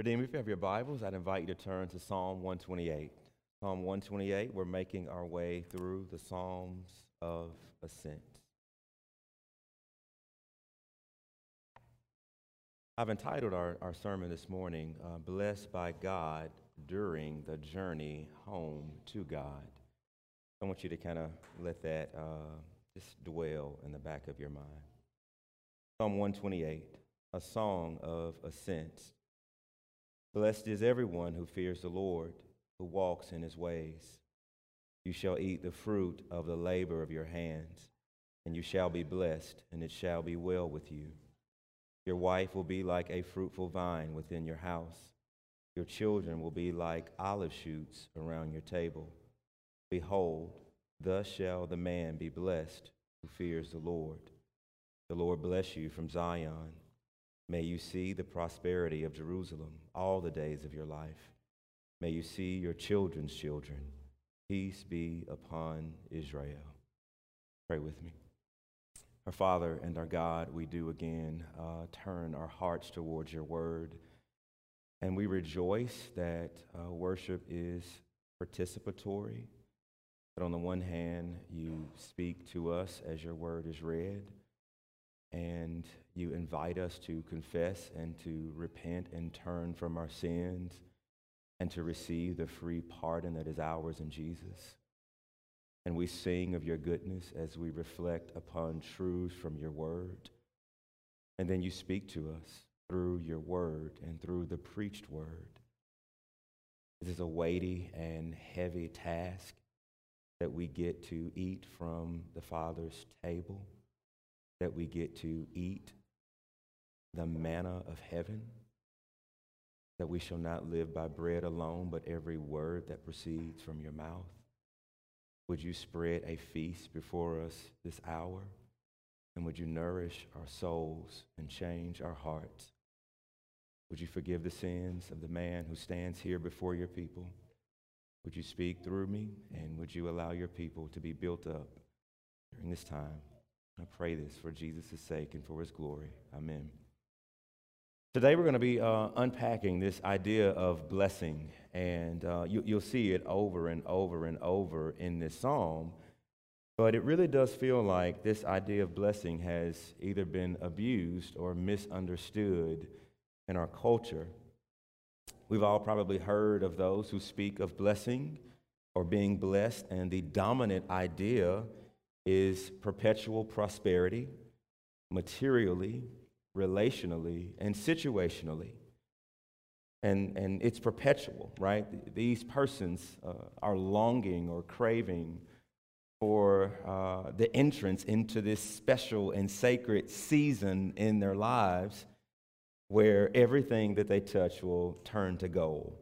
Redeemer, if you have your Bibles, I'd invite you to turn to Psalm 128. Psalm 128, we're making our way through the Psalms of Ascent. I've entitled our, our sermon this morning, uh, Blessed by God During the Journey Home to God. I want you to kind of let that uh, just dwell in the back of your mind. Psalm 128, a song of ascent. Blessed is everyone who fears the Lord, who walks in his ways. You shall eat the fruit of the labor of your hands, and you shall be blessed, and it shall be well with you. Your wife will be like a fruitful vine within your house. Your children will be like olive shoots around your table. Behold, thus shall the man be blessed who fears the Lord. The Lord bless you from Zion. May you see the prosperity of Jerusalem all the days of your life. May you see your children's children. Peace be upon Israel. Pray with me. Our Father and our God, we do again uh, turn our hearts towards your word. And we rejoice that uh, worship is participatory. That on the one hand, you speak to us as your word is read and you invite us to confess and to repent and turn from our sins and to receive the free pardon that is ours in Jesus. And we sing of your goodness as we reflect upon truths from your word. And then you speak to us through your word and through the preached word. This is a weighty and heavy task that we get to eat from the Father's table that we get to eat the manna of heaven, that we shall not live by bread alone, but every word that proceeds from your mouth. Would you spread a feast before us this hour? And would you nourish our souls and change our hearts? Would you forgive the sins of the man who stands here before your people? Would you speak through me? And would you allow your people to be built up during this time? I pray this for Jesus' sake and for his glory. Amen. Today we're going to be uh, unpacking this idea of blessing, and uh, you, you'll see it over and over and over in this psalm. But it really does feel like this idea of blessing has either been abused or misunderstood in our culture. We've all probably heard of those who speak of blessing or being blessed, and the dominant idea is perpetual prosperity, materially, relationally, and situationally. And, and it's perpetual, right? These persons uh, are longing or craving for uh, the entrance into this special and sacred season in their lives where everything that they touch will turn to gold.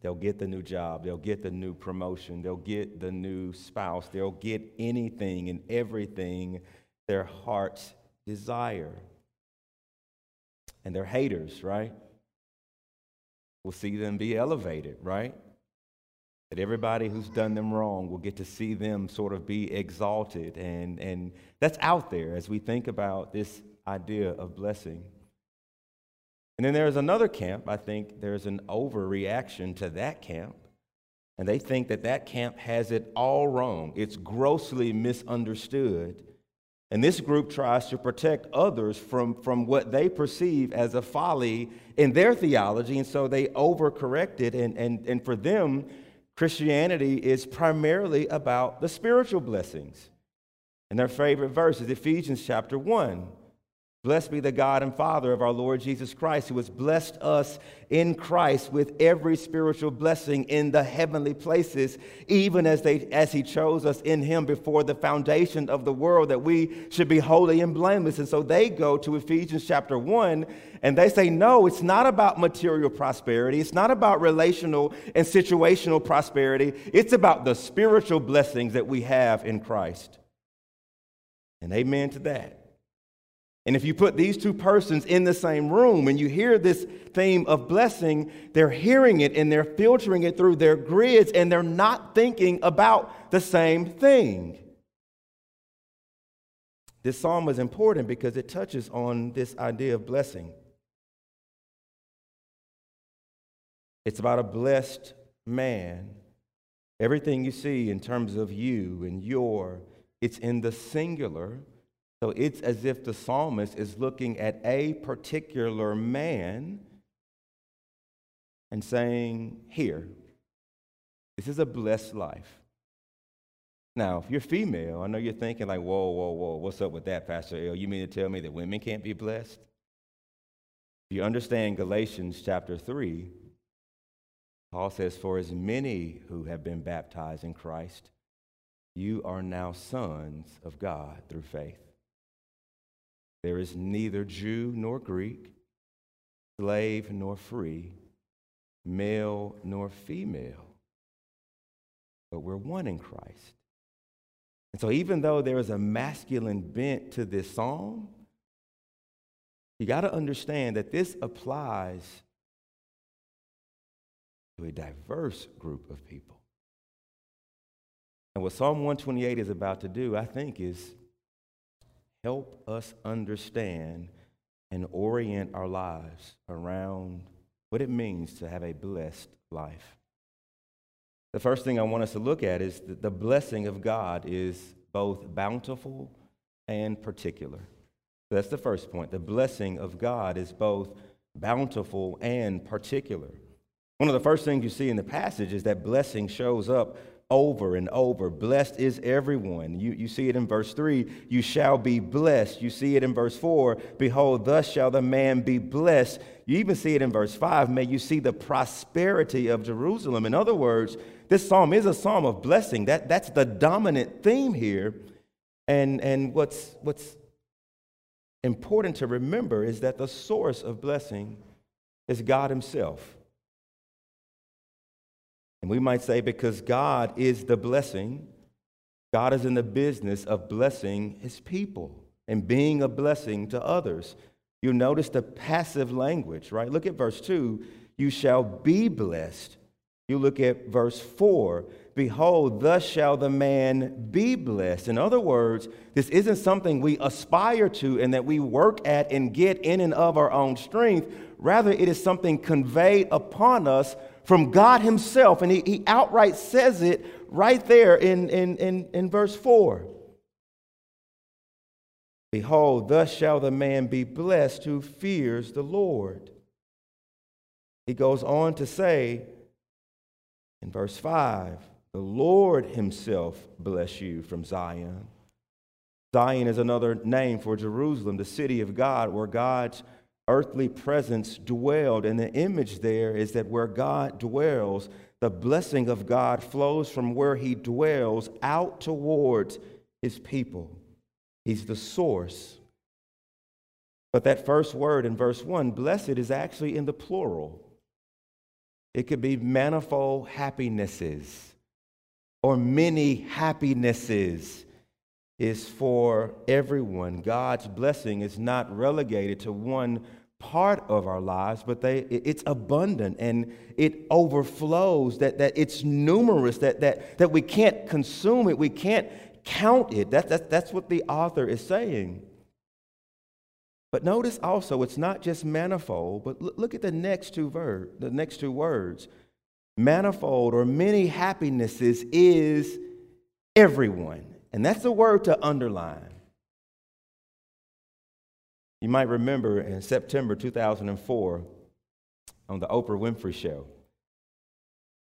They'll get the new job. They'll get the new promotion. They'll get the new spouse. They'll get anything and everything their hearts desire. And they're haters, right? We'll see them be elevated, right? That everybody who's done them wrong will get to see them sort of be exalted. And, and that's out there as we think about this idea of blessing. And then there's another camp, I think there's an overreaction to that camp. And they think that that camp has it all wrong. It's grossly misunderstood. And this group tries to protect others from, from what they perceive as a folly in their theology. And so they overcorrect it. And, and, and for them, Christianity is primarily about the spiritual blessings. And their favorite verse is Ephesians chapter 1. Blessed be the God and Father of our Lord Jesus Christ, who has blessed us in Christ with every spiritual blessing in the heavenly places, even as, they, as He chose us in Him before the foundation of the world, that we should be holy and blameless. And so they go to Ephesians chapter 1 and they say, no, it's not about material prosperity. It's not about relational and situational prosperity. It's about the spiritual blessings that we have in Christ. And amen to that. And if you put these two persons in the same room and you hear this theme of blessing, they're hearing it and they're filtering it through their grids and they're not thinking about the same thing. This psalm is important because it touches on this idea of blessing. It's about a blessed man. Everything you see in terms of you and your, it's in the singular. So it's as if the psalmist is looking at a particular man and saying, Here, this is a blessed life. Now, if you're female, I know you're thinking, like, whoa, whoa, whoa, what's up with that, Pastor L? You mean to tell me that women can't be blessed? If you understand Galatians chapter 3, Paul says, For as many who have been baptized in Christ, you are now sons of God through faith. There is neither Jew nor Greek, slave nor free, male nor female, but we're one in Christ. And so, even though there is a masculine bent to this psalm, you got to understand that this applies to a diverse group of people. And what Psalm 128 is about to do, I think, is help us understand and orient our lives around what it means to have a blessed life. The first thing I want us to look at is that the blessing of God is both bountiful and particular. That's the first point. The blessing of God is both bountiful and particular. One of the first things you see in the passage is that blessing shows up over and over. Blessed is everyone. You, you see it in verse 3 you shall be blessed. You see it in verse 4 behold, thus shall the man be blessed. You even see it in verse 5 may you see the prosperity of Jerusalem. In other words, this psalm is a psalm of blessing. That, that's the dominant theme here. And, and what's, what's important to remember is that the source of blessing is God Himself. And we might say, because God is the blessing, God is in the business of blessing his people and being a blessing to others. You notice the passive language, right? Look at verse 2 you shall be blessed. You look at verse 4 Behold, thus shall the man be blessed. In other words, this isn't something we aspire to and that we work at and get in and of our own strength. Rather, it is something conveyed upon us from God Himself. And He, he outright says it right there in, in, in, in verse 4. Behold, thus shall the man be blessed who fears the Lord. He goes on to say in verse 5 The Lord Himself bless you from Zion. Zion is another name for Jerusalem, the city of God, where God's earthly presence dwelled. And the image there is that where God dwells, the blessing of God flows from where he dwells out towards his people. He's the source. But that first word in verse 1, blessed, is actually in the plural. It could be manifold happinesses or many happinesses is for everyone. God's blessing is not relegated to one part of our lives, but they, it's abundant and it overflows, that, that it's numerous, that, that, that we can't consume it, we can't count it. That, that, that's what the author is saying. But notice also, it's not just manifold, but look at the next two ver- the next two words. Manifold or many happinesses is everyone. And that's the word to underline. You might remember in September 2004 on the Oprah Winfrey Show.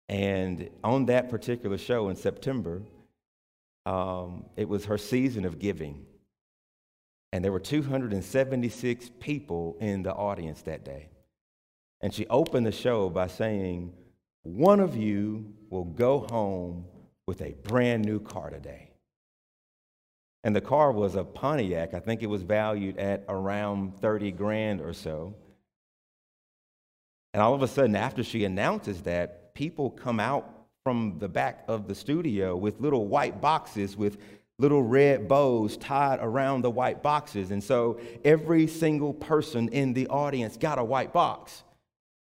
And on that particular show in September, um, it was her season of giving. And there were 276 people in the audience that day. And she opened the show by saying, One of you will go home with a brand new car today. And the car was a Pontiac. I think it was valued at around 30 grand or so. And all of a sudden, after she announces that, people come out from the back of the studio with little white boxes with little red bows tied around the white boxes. And so every single person in the audience got a white box.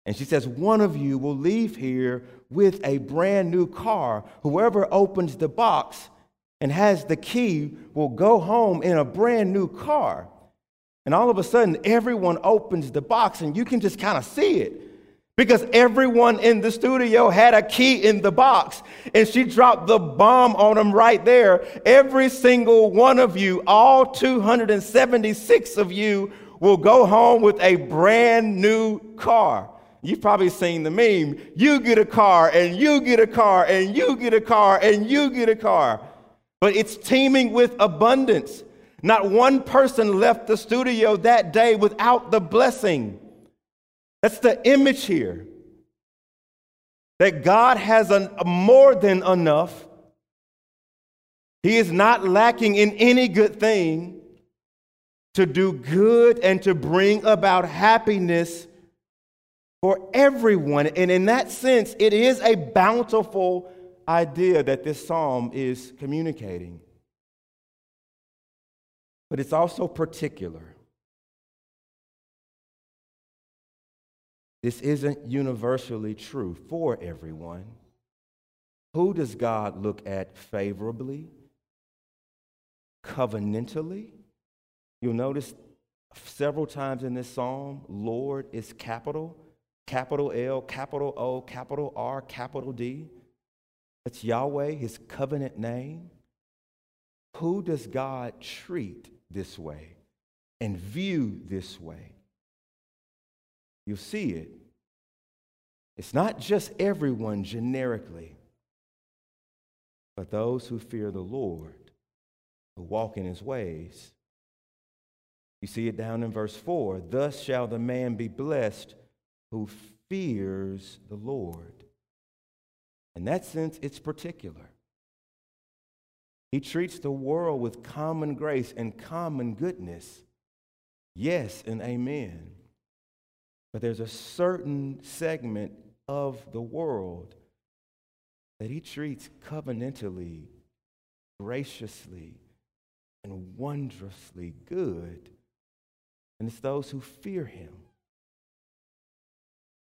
And she says, One of you will leave here with a brand new car. Whoever opens the box and has the key will go home in a brand new car. And all of a sudden, everyone opens the box, and you can just kind of see it. because everyone in the studio had a key in the box and she dropped the bomb on them right there. Every single one of you, all 276 of you, will go home with a brand new car. You've probably seen the meme. You get a car, and you get a car, and you get a car, and you get a car. But it's teeming with abundance. Not one person left the studio that day without the blessing. That's the image here. That God has a, a more than enough. He is not lacking in any good thing to do good and to bring about happiness for everyone. And in that sense, it is a bountiful idea that this psalm is communicating. But it's also particular. This isn't universally true for everyone. Who does God look at favorably, covenantally? You'll notice several times in this psalm, Lord is capital, capital L, capital O, capital R, capital D. That's Yahweh, his covenant name. Who does God treat this way and view this way? You'll see it. It's not just everyone generically, but those who fear the Lord, who walk in his ways. You see it down in verse 4 Thus shall the man be blessed who fears the Lord. In that sense, it's particular. He treats the world with common grace and common goodness. Yes and amen. But there's a certain segment of the world that he treats covenantally, graciously, and wondrously good. And it's those who fear him.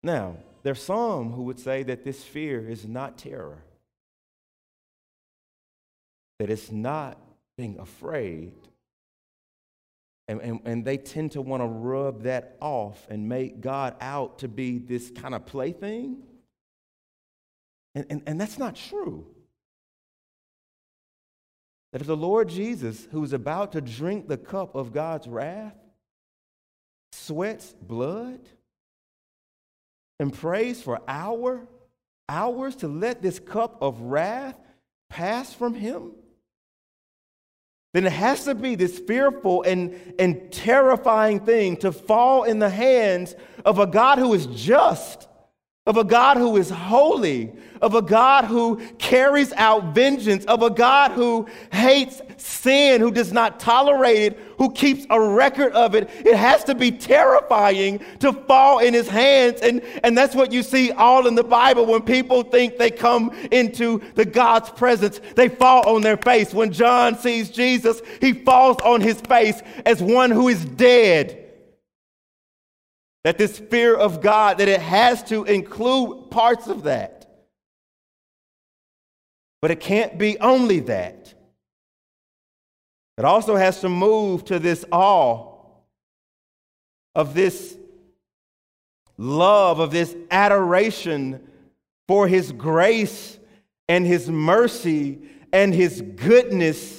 Now, there's some who would say that this fear is not terror, that it's not being afraid, and, and, and they tend to want to rub that off and make God out to be this kind of plaything. And, and, and that's not true. That if the Lord Jesus, who is about to drink the cup of God's wrath, sweats blood and prays for hour, hours to let this cup of wrath pass from him, then it has to be this fearful and, and terrifying thing to fall in the hands of a God who is just of a God who is holy, of a God who carries out vengeance, of a God who hates sin, who does not tolerate it, who keeps a record of it. It has to be terrifying to fall in his hands. And, and that's what you see all in the Bible. When people think they come into the God's presence, they fall on their face. When John sees Jesus, he falls on his face as one who is dead. That this fear of God, that it has to include parts of that. But it can't be only that. It also has to move to this awe of this love, of this adoration for His grace and His mercy and His goodness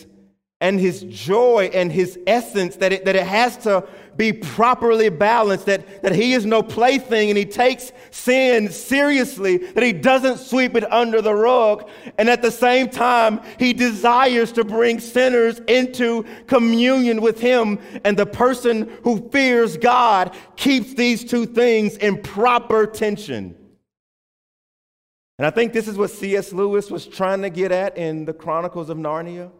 and His joy and His essence, that it, that it has to be properly balanced, that, that he is no plaything and he takes sin seriously, that he doesn't sweep it under the rug. And at the same time, he desires to bring sinners into communion with him. And the person who fears God keeps these two things in proper tension. And I think this is what C.S. Lewis was trying to get at in the Chronicles of Narnia.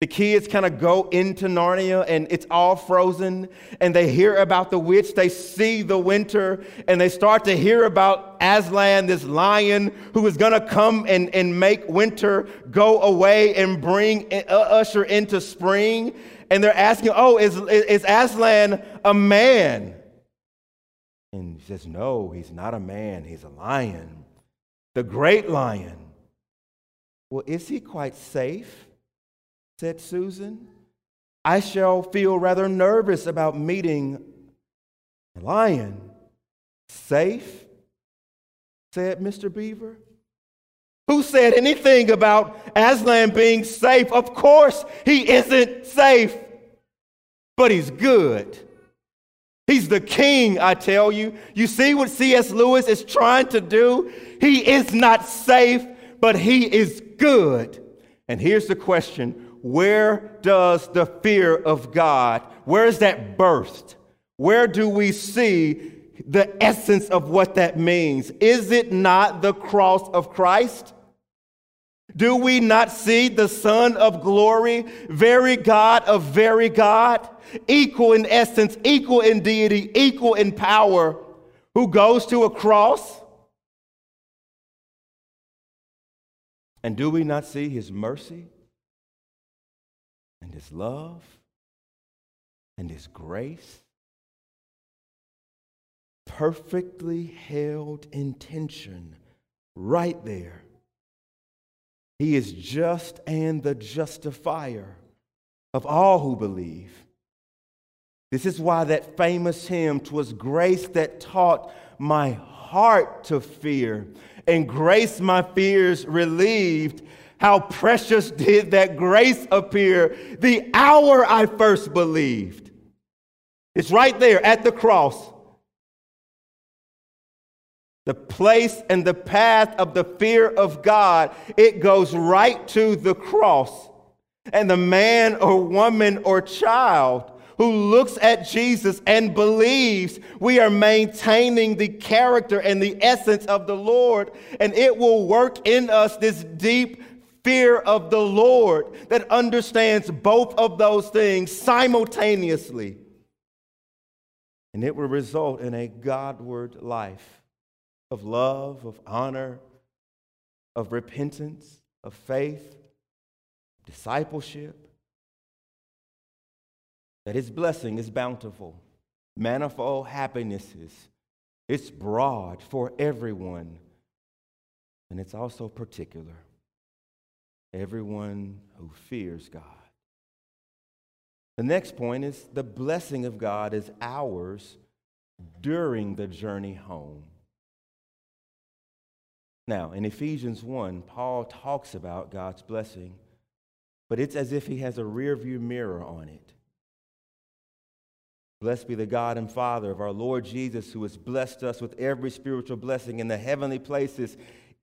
The kids kind of go into Narnia and it's all frozen, and they hear about the witch. They see the winter, and they start to hear about Aslan, this lion who is going to come and, and make winter go away and bring uh, usher into spring. And they're asking, Oh, is, is Aslan a man? And he says, No, he's not a man, he's a lion, the great lion. Well, is he quite safe? Said Susan. I shall feel rather nervous about meeting a lion. Safe? said Mr. Beaver. Who said anything about Aslan being safe? Of course, he isn't safe, but he's good. He's the king, I tell you. You see what C.S. Lewis is trying to do? He is not safe, but he is good. And here's the question Where does the fear of God, where is that birthed? Where do we see the essence of what that means? Is it not the cross of Christ? Do we not see the Son of glory, very God of very God, equal in essence, equal in deity, equal in power, who goes to a cross? And do we not see his mercy and his love and his grace? Perfectly held intention right there he is just and the justifier of all who believe. This is why that famous hymn, "Twas grace that taught my heart to fear, and grace my fears relieved. How precious did that grace appear the hour I first believed. It's right there at the cross the place and the path of the fear of God, it goes right to the cross. And the man or woman or child who looks at Jesus and believes we are maintaining the character and the essence of the Lord, and it will work in us this deep fear of the Lord that understands both of those things simultaneously. And it will result in a Godward life of love, of honor, of repentance, of faith, discipleship. That his blessing is bountiful, manifold happinesses. It's broad for everyone, and it's also particular. Everyone who fears God. The next point is the blessing of God is ours during the journey home. Now, in Ephesians 1, Paul talks about God's blessing, but it's as if he has a rearview mirror on it. Blessed be the God and Father of our Lord Jesus, who has blessed us with every spiritual blessing in the heavenly places,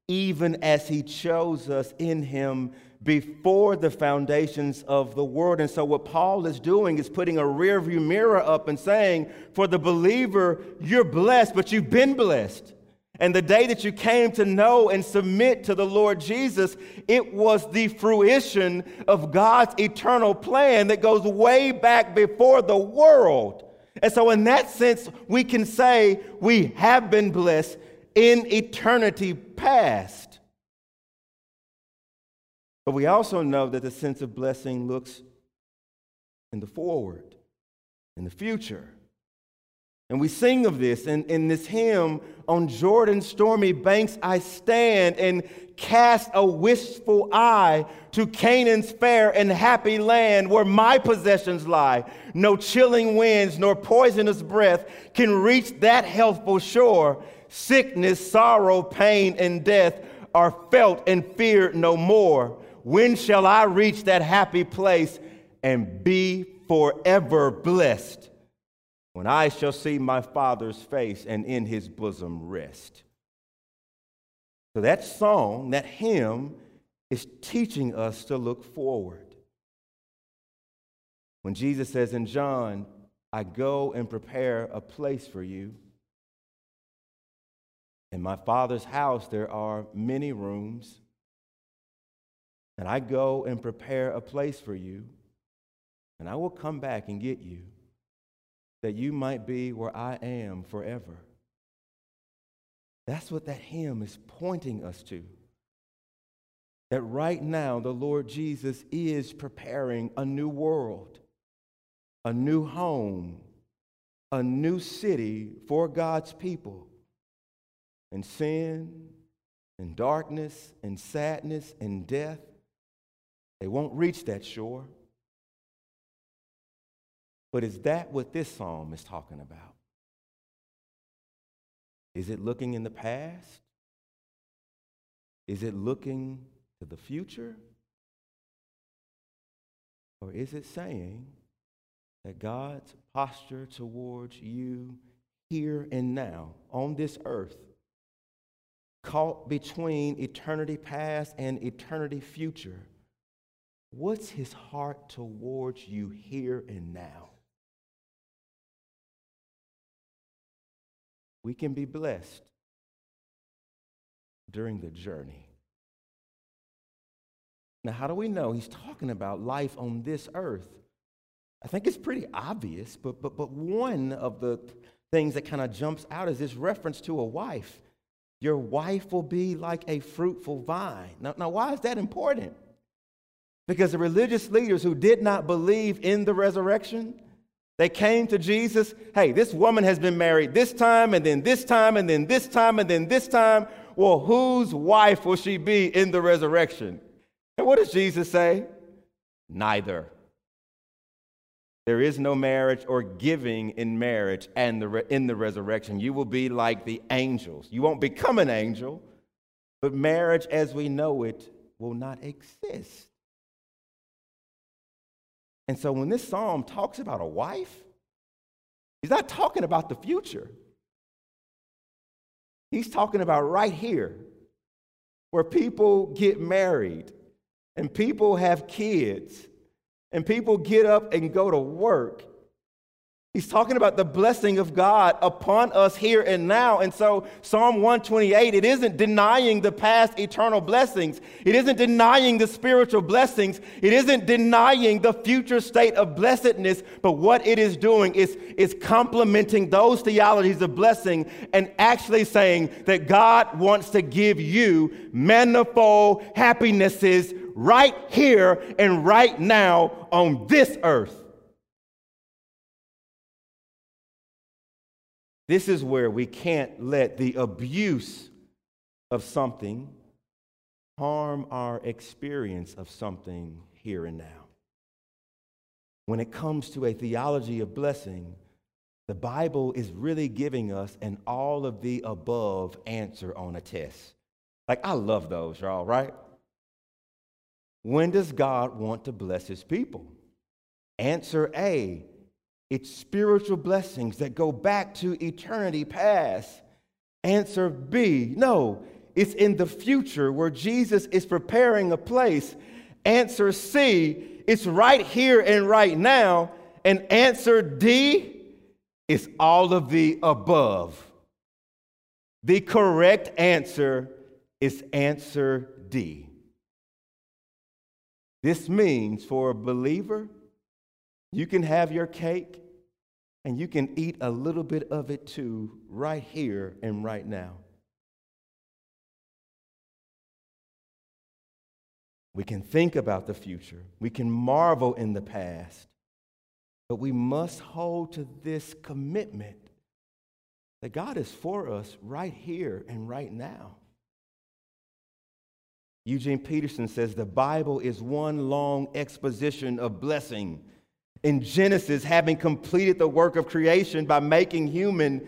even as he chose us in him before the foundations of the world. And so, what Paul is doing is putting a rearview mirror up and saying, for the believer, you're blessed, but you've been blessed. And the day that you came to know and submit to the Lord Jesus, it was the fruition of God's eternal plan that goes way back before the world. And so, in that sense, we can say we have been blessed in eternity past. But we also know that the sense of blessing looks in the forward, in the future. And we sing of this in, in this hymn, On Jordan's stormy banks I stand and cast a wistful eye to Canaan's fair and happy land where my possessions lie. No chilling winds nor poisonous breath can reach that healthful shore. Sickness, sorrow, pain, and death are felt and feared no more. When shall I reach that happy place and be forever blessed? when I shall see my Father's face and in his bosom rest. So that song, that hymn, is teaching us to look forward. When Jesus says in John, I go and prepare a place for you. In my Father's house, there are many rooms, and I go and prepare a place for you, and I will come back and get you that you might be where I am forever. That's what that hymn is pointing us to. That right now, the Lord Jesus is preparing a new world, a new home, a new city for God's people. And sin and darkness and sadness and death, they won't reach that shore. But is that what this psalm is talking about? Is it looking in the past? Is it looking to the future? Or is it saying that God's posture towards you here and now on this earth, caught between eternity past and eternity future, what's his heart towards you here and now? We can be blessed during the journey. Now, how do we know he's talking about life on this earth? I think it's pretty obvious, but, but, but one of the things that kind of jumps out is this reference to a wife. Your wife will be like a fruitful vine. Now, now, why is that important? Because the religious leaders who did not believe in the resurrection, they came to Jesus. Hey, this woman has been married this time, and then this time, and then this time, and then this time. Well, whose wife will she be in the resurrection? And what does Jesus say? Neither. There is no marriage or giving in marriage and the in the resurrection. You will be like the angels. You won't become an angel, but marriage as we know it will not exist. And so when this psalm talks about a wife, he's not talking about the future. He's talking about right here, where people get married and people have kids and people get up and go to work. He's talking about the blessing of God upon us here and now. And so, Psalm 128, it isn't denying the past eternal blessings. It isn't denying the spiritual blessings. It isn't denying the future state of blessedness. But what it is doing is, is complementing those theologies of blessing and actually saying that God wants to give you manifold happinesses right here and right now on this earth. This is where we can't let the abuse of something harm our experience of something here and now. When it comes to a theology of blessing, the Bible is really giving us an all of the above answer on a test. Like, I love those, y'all, right? When does God want to bless his people? Answer A it's spiritual blessings that go back to eternity past. Answer B no, it's in the future where Jesus is preparing a place. Answer C it's right here and right now. And answer D is all of the above. The correct answer is answer D. This means for a believer, you can have your cake and you can eat a little bit of it too, right here and right now. We can think about the future, we can marvel in the past, but we must hold to this commitment that God is for us right here and right now. Eugene Peterson says the Bible is one long exposition of blessing. In Genesis, having completed the work of creation by making human,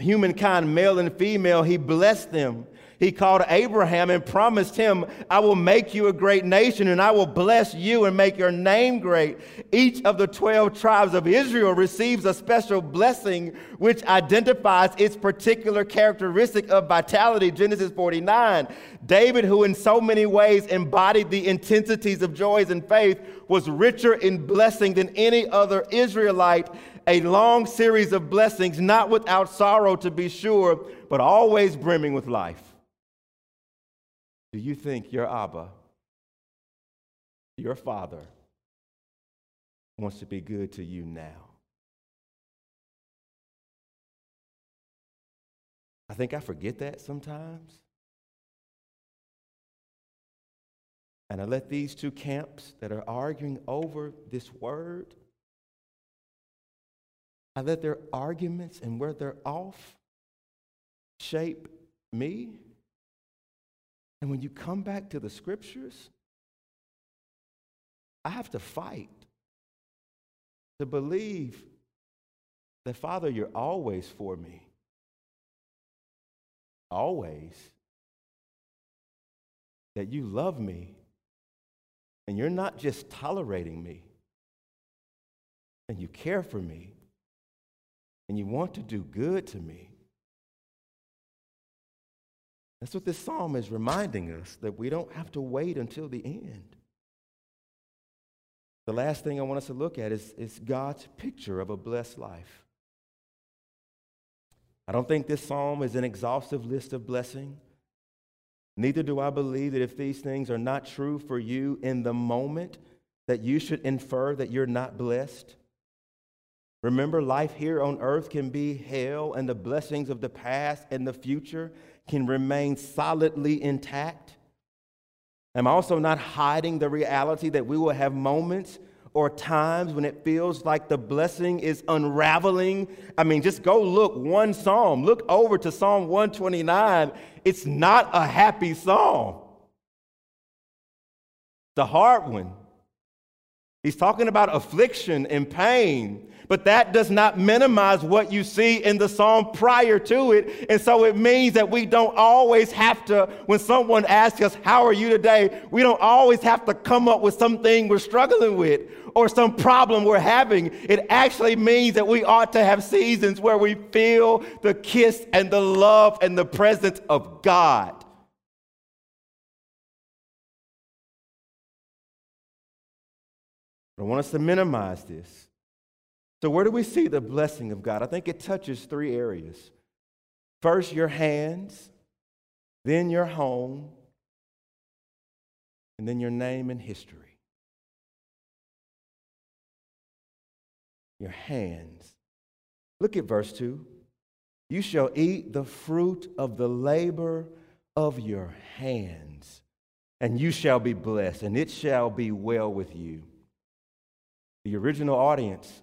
humankind male and female, he blessed them he called Abraham and promised him, I will make you a great nation and I will bless you and make your name great. Each of the 12 tribes of Israel receives a special blessing which identifies its particular characteristic of vitality. Genesis 49. David, who in so many ways embodied the intensities of joys and faith, was richer in blessing than any other Israelite a long series of blessings, not without sorrow to be sure, but always brimming with life. Do you think your Abba, your Father, wants to be good to you now? I think I forget that sometimes. And I let these two camps that are arguing over this word, I let their arguments and where they're off shape me. And when you come back to the scriptures, I have to fight to believe that, Father, you're always for me. always that you love me and you're not just tolerating me, and you care for me, and you want to do good to me. That's what this psalm is reminding us that we don't have to wait until the end. The last thing I want us to look at is, is God's picture of a blessed life. I don't think this psalm is an exhaustive list of blessing. Neither do I believe that if these things are not true for you in the moment, that you should infer that you're not blessed. Remember, life here on earth can be hell, and the blessings of the past and the future can remain solidly intact. I'm also not hiding the reality that we will have moments or times when it feels like the blessing is unraveling. I mean, just go look one psalm. Look over to Psalm 129. It's not a happy psalm, the hard one. He's talking about affliction and pain, but that does not minimize what you see in the psalm prior to it. And so it means that we don't always have to, when someone asks us, How are you today? we don't always have to come up with something we're struggling with or some problem we're having. It actually means that we ought to have seasons where we feel the kiss and the love and the presence of God. I want us to minimize this. So, where do we see the blessing of God? I think it touches three areas. First, your hands, then your home, and then your name and history. Your hands. Look at verse 2. You shall eat the fruit of the labor of your hands, and you shall be blessed, and it shall be well with you. The original audience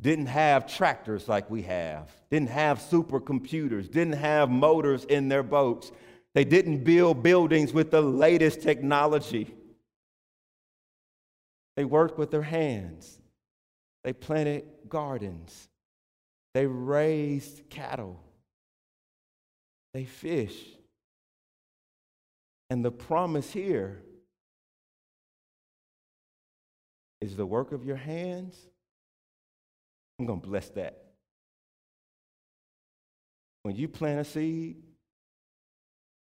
didn't have tractors like we have, didn't have supercomputers, didn't have motors in their boats. They didn't build buildings with the latest technology. They worked with their hands. They planted gardens. They raised cattle. They fished. And the promise here is the work of your hands. I'm going to bless that. When you plant a seed,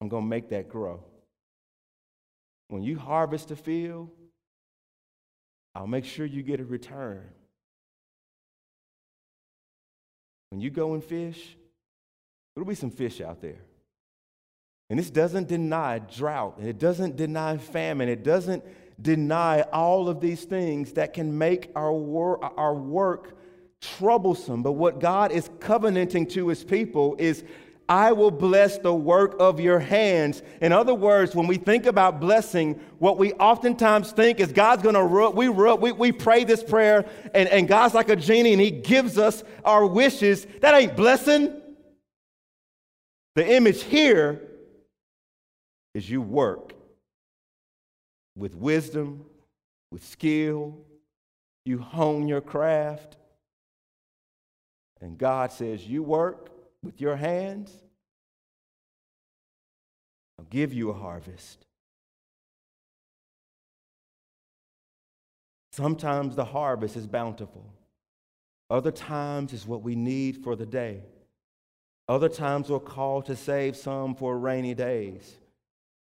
I'm going to make that grow. When you harvest a field, I'll make sure you get a return. When you go and fish, there'll be some fish out there. And this doesn't deny drought, and it doesn't deny famine, it doesn't deny all of these things that can make our, wor- our work troublesome. But what God is covenanting to his people is I will bless the work of your hands. In other words, when we think about blessing, what we oftentimes think is God's gonna rub, we rub, we, we pray this prayer, and, and God's like a genie and he gives us our wishes. That ain't blessing. The image here is you work with wisdom, with skill, you hone your craft. And God says, You work with your hands, I'll give you a harvest. Sometimes the harvest is bountiful. Other times is what we need for the day. Other times we're called to save some for rainy days.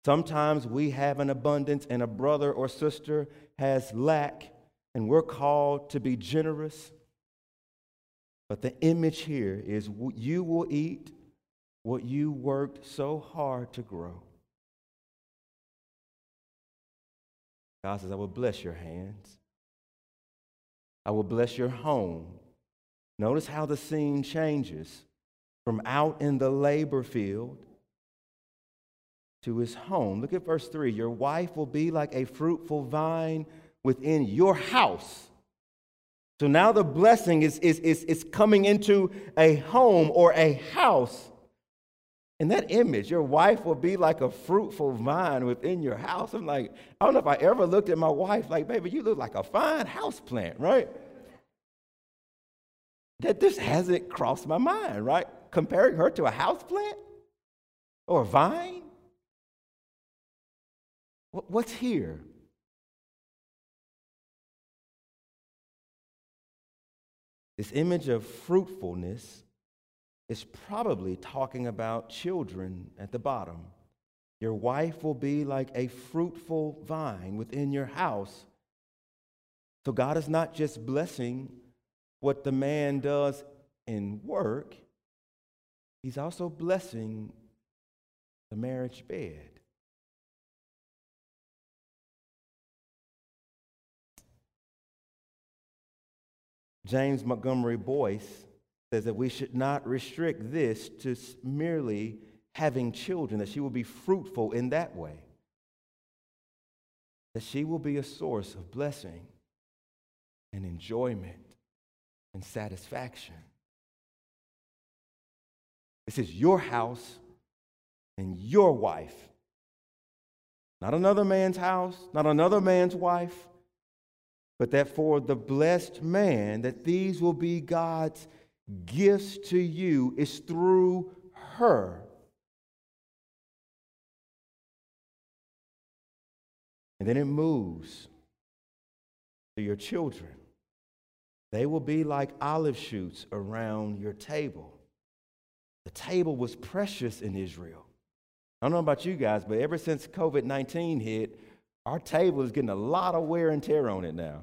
Sometimes we have an abundance and a brother or sister has lack, and we're called to be generous. But the image here is you will eat what you worked so hard to grow. God says, I will bless your hands. I will bless your home. Notice how the scene changes from out in the labor field to his home. Look at verse 3. Your wife will be like a fruitful vine within your house. So now the blessing is, is, is, is coming into a home or a house. In that image, your wife will be like a fruitful vine within your house. I'm like, I don't know if I ever looked at my wife like, baby, you look like a fine house plant, right? That this hasn't crossed my mind, right? comparing her to a house plant or a vine? What's here? This image of fruitfulness is probably talking about children at the bottom. Your wife will be like a fruitful vine within your house. So God is not just blessing what the man does in work, He's also blessing the marriage bed. James Montgomery Boice says that we should not restrict this to merely having children, that she will be fruitful in that way, that she will be a source of blessing and enjoyment and satisfaction. This is your house and your wife. Not another man's house, not another man's wife, but that for the blessed man, that these will be God's gifts to you is through her. And then it moves to your children. They will be like olive shoots around your table. The table was precious in Israel. I don't know about you guys, but ever since COVID 19 hit, our table is getting a lot of wear and tear on it now.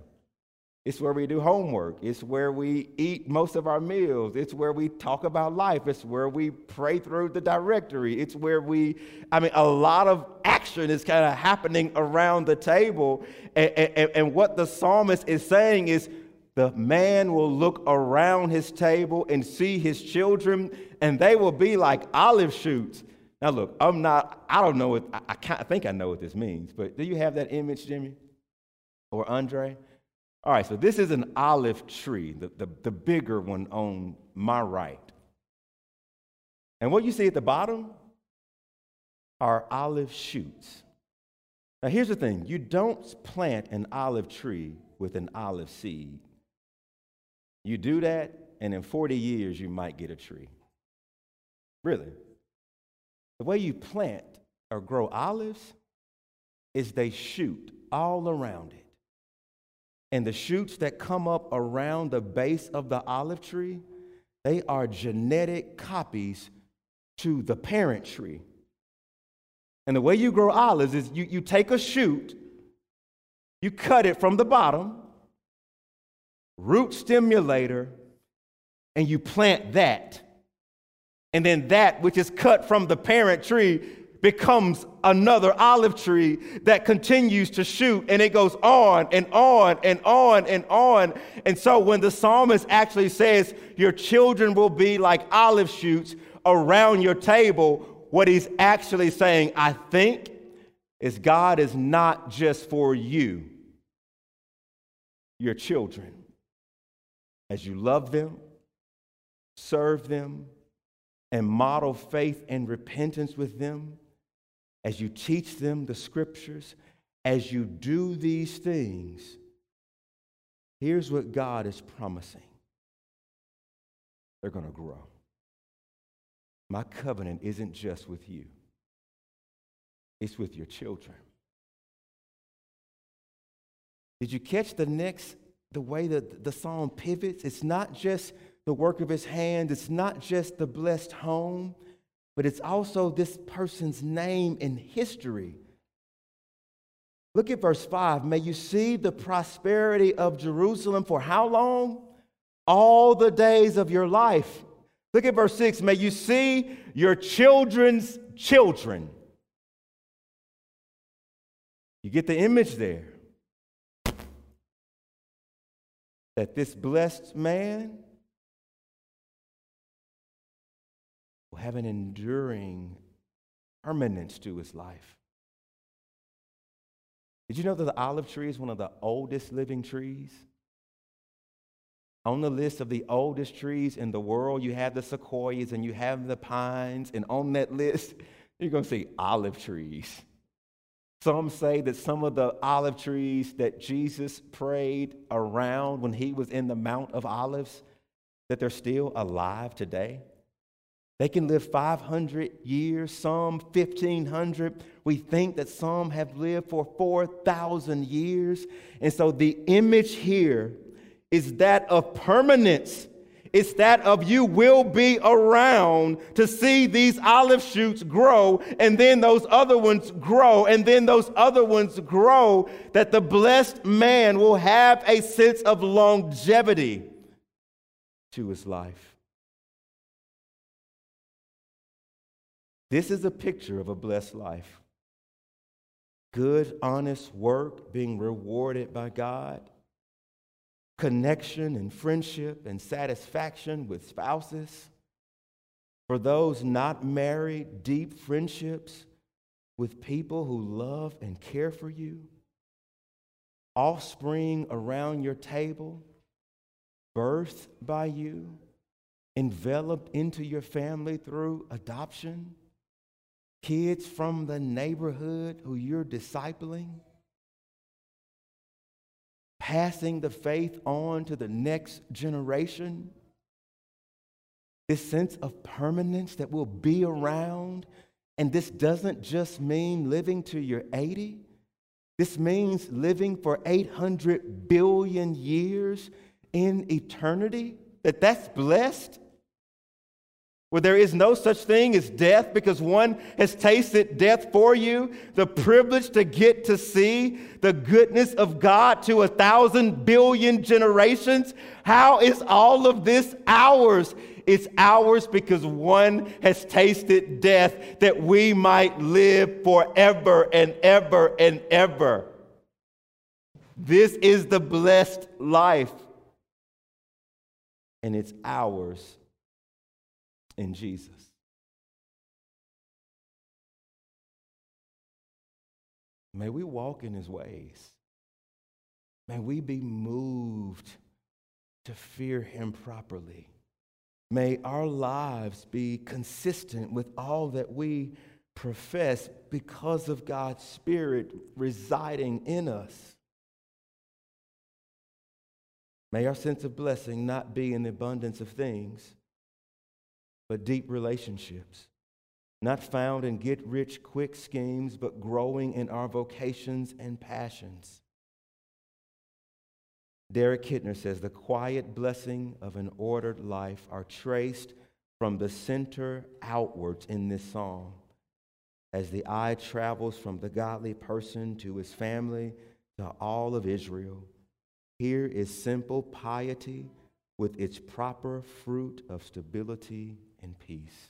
It's where we do homework. It's where we eat most of our meals. It's where we talk about life. It's where we pray through the directory. It's where we, I mean, a lot of action is kind of happening around the table. And, and, and what the psalmist is saying is the man will look around his table and see his children, and they will be like olive shoots. Now, look, I'm not, I don't know what, I, I, I think I know what this means, but do you have that image, Jimmy? Or Andre? All right, so this is an olive tree, the, the, the bigger one on my right. And what you see at the bottom are olive shoots. Now, here's the thing you don't plant an olive tree with an olive seed. You do that, and in 40 years, you might get a tree. Really. The way you plant or grow olives is they shoot all around it. And the shoots that come up around the base of the olive tree, they are genetic copies to the parent tree. And the way you grow olives is you, you take a shoot, you cut it from the bottom, root stimulator, and you plant that. And then that which is cut from the parent tree becomes another olive tree that continues to shoot and it goes on and on and on and on. And so when the psalmist actually says, Your children will be like olive shoots around your table, what he's actually saying, I think, is God is not just for you, your children. As you love them, serve them, and model faith and repentance with them, as you teach them the scriptures, as you do these things, here's what God is promising they're going to grow. My covenant isn't just with you, it's with your children. Did you catch the next, the way that the psalm pivots? It's not just the work of his hand, it's not just the blessed home, but it's also this person's name in history. Look at verse 5. May you see the prosperity of Jerusalem for how long? All the days of your life. Look at verse 6. May you see your children's children. You get the image there. That this blessed man will have an enduring permanence to his life. Did you know that the olive tree is one of the oldest living trees? On the list of the oldest trees in the world, you have the sequoias and you have the pines, and on that list, you're going to see olive trees. Some say that some of the olive trees that Jesus prayed around when he was in the Mount of Olives, that they're still alive today. They can live 500 years, some 1,500. We think that some have lived for 4,000 years. And so the image here is that of permanence. It's that of you will be around to see these olive shoots grow, and then those other ones grow, and then those other ones grow, that the blessed man will have a sense of longevity to his life. This is a picture of a blessed life. Good, honest work being rewarded by God, connection and friendship and satisfaction with spouses. For those not married, deep friendships with people who love and care for you. Offspring around your table, birthed by you, enveloped into your family through adoption kids from the neighborhood who you're discipling, passing the faith on to the next generation. This sense of permanence that will be around. And this doesn't just mean living to your 80. This means living for 800 billion years in eternity. That that's blessed where there is no such thing as death because one has tasted death for you, the privilege to get to see the goodness of God to a thousand billion generations. How is all of this ours? It's ours because one has tasted death that we might live forever and ever and ever. This is the blessed life, and it's ours in Jesus. May we walk in his ways. May we be moved to fear him properly. May our lives be consistent with all that we profess because of God's Spirit residing in us. May our sense of blessing not be in the abundance of things, but deep relationships. Not found in get rich quick schemes, but growing in our vocations and passions. Derek Kidner says the quiet blessing of an ordered life are traced from the center outwards in this psalm. As the eye travels from the godly person to his family to all of Israel, here is simple piety with its proper fruit of stability and peace.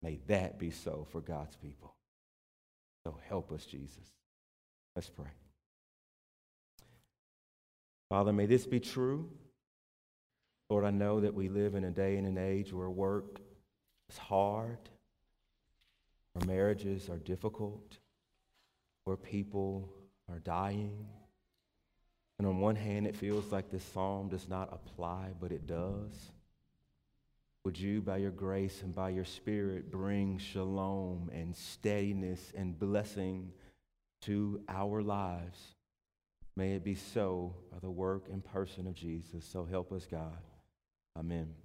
May that be so for God's people. So help us, Jesus. Let's pray. Father, may this be true. Lord, I know that we live in a day and an age where work is hard, where marriages are difficult, where people are dying. And on one hand, it feels like this psalm does not apply, but it does. Would you, by your grace and by your spirit, bring shalom and steadiness and blessing to our lives? May it be so by the work and person of Jesus. So help us, God. Amen.